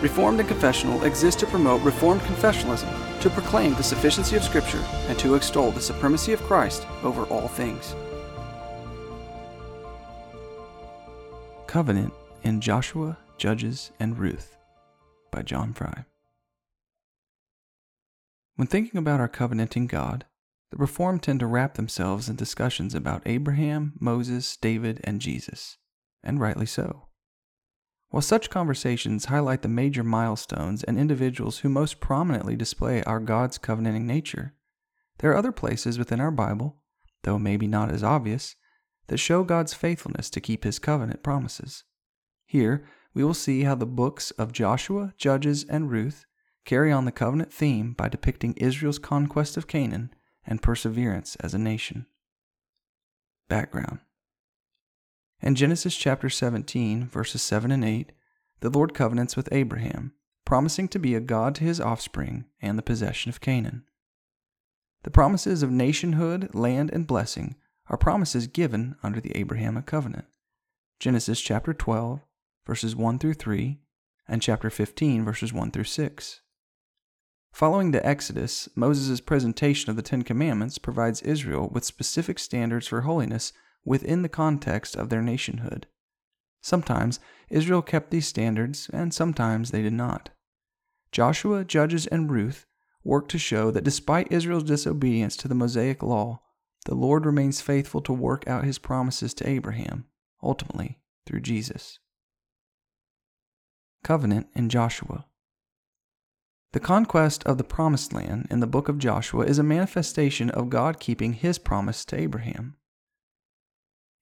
Reformed and Confessional exist to promote Reformed confessionalism, to proclaim the sufficiency of Scripture, and to extol the supremacy of Christ over all things. Covenant in Joshua, Judges, and Ruth by John Fry. When thinking about our covenanting God, the Reformed tend to wrap themselves in discussions about Abraham, Moses, David, and Jesus, and rightly so. While such conversations highlight the major milestones and individuals who most prominently display our God's covenanting nature, there are other places within our Bible, though maybe not as obvious, that show God's faithfulness to keep his covenant promises. Here, we will see how the books of Joshua, Judges, and Ruth carry on the covenant theme by depicting Israel's conquest of Canaan and perseverance as a nation. Background in Genesis chapter 17, verses 7 and 8, the Lord covenants with Abraham, promising to be a God to his offspring and the possession of Canaan. The promises of nationhood, land, and blessing are promises given under the Abrahamic covenant. Genesis chapter 12, verses 1 through 3, and chapter 15, verses 1 through 6. Following the Exodus, Moses' presentation of the Ten Commandments provides Israel with specific standards for holiness within the context of their nationhood. Sometimes Israel kept these standards, and sometimes they did not. Joshua, Judges, and Ruth work to show that despite Israel's disobedience to the Mosaic law, the Lord remains faithful to work out his promises to Abraham, ultimately through Jesus. Covenant in Joshua. The conquest of the Promised Land in the book of Joshua is a manifestation of God keeping his promise to Abraham.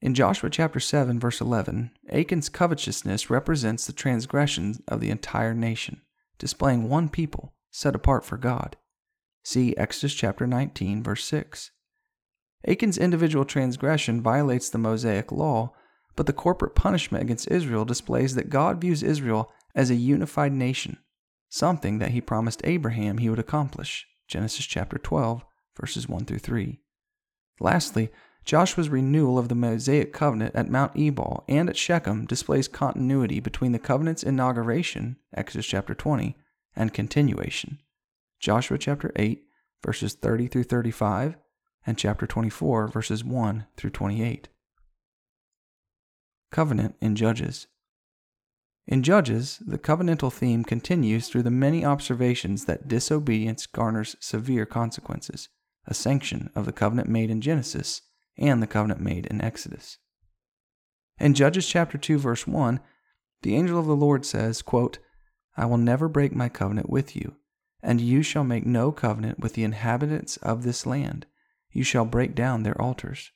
In Joshua chapter 7 verse 11, Achan's covetousness represents the transgression of the entire nation, displaying one people set apart for God. See Exodus chapter 19 verse 6. Achan's individual transgression violates the Mosaic law, but the corporate punishment against Israel displays that God views Israel as a unified nation, something that he promised Abraham he would accomplish. Genesis chapter 12 verses 1 through 3. Lastly, Joshua's renewal of the Mosaic covenant at Mount Ebal and at Shechem displays continuity between the covenant's inauguration, Exodus chapter 20, and continuation, Joshua chapter 8, verses 30 through 35, and chapter 24, verses 1 through 28. Covenant in Judges. In Judges, the covenantal theme continues through the many observations that disobedience garners severe consequences, a sanction of the covenant made in Genesis and the covenant made in Exodus. In Judges chapter 2 verse 1, the angel of the Lord says, quote, I will never break my covenant with you, and you shall make no covenant with the inhabitants of this land. You shall break down their altars.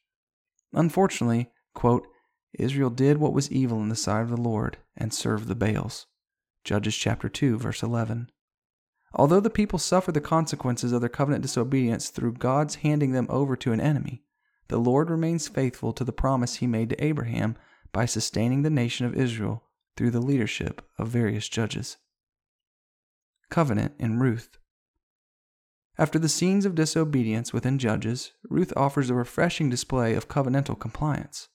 Unfortunately, quote, Israel did what was evil in the sight of the Lord and served the Baals. Judges chapter 2 verse 11. Although the people suffered the consequences of their covenant disobedience through God's handing them over to an enemy, the Lord remains faithful to the promise he made to Abraham by sustaining the nation of Israel through the leadership of various judges. Covenant in Ruth. After the scenes of disobedience within Judges, Ruth offers a refreshing display of covenantal compliance.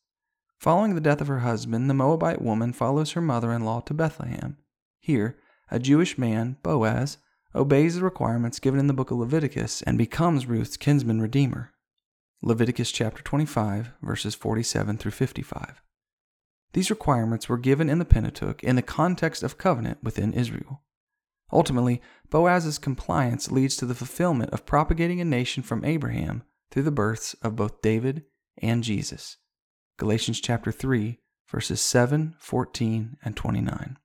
Following the death of her husband, the Moabite woman follows her mother in law to Bethlehem. Here, a Jewish man, Boaz, obeys the requirements given in the book of Leviticus and becomes Ruth's kinsman redeemer. Leviticus chapter 25, verses 47 through 55. These requirements were given in the Pentateuch in the context of covenant within Israel. Ultimately, Boaz's compliance leads to the fulfillment of propagating a nation from Abraham through the births of both David and Jesus. Galatians chapter 3, verses 7, 14, and 29.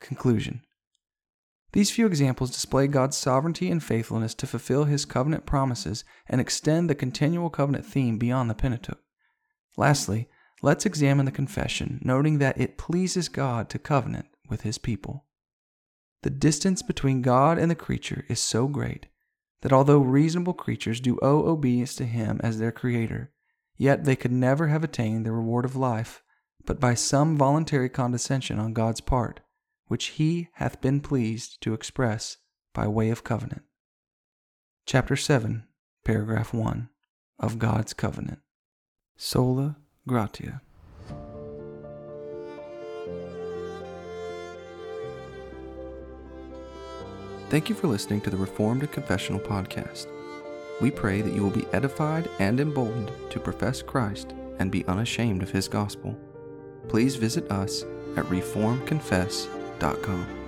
Conclusion these few examples display God's sovereignty and faithfulness to fulfill his covenant promises and extend the continual covenant theme beyond the Pentateuch. Lastly, let's examine the confession, noting that it pleases God to covenant with his people. The distance between God and the creature is so great that although reasonable creatures do owe obedience to him as their creator, yet they could never have attained the reward of life but by some voluntary condescension on God's part which he hath been pleased to express by way of covenant. Chapter 7, paragraph 1 of God's covenant. Sola Gratia. Thank you for listening to the Reformed and Confessional podcast. We pray that you will be edified and emboldened to profess Christ and be unashamed of his gospel. Please visit us at reformconfess.com facebook.com.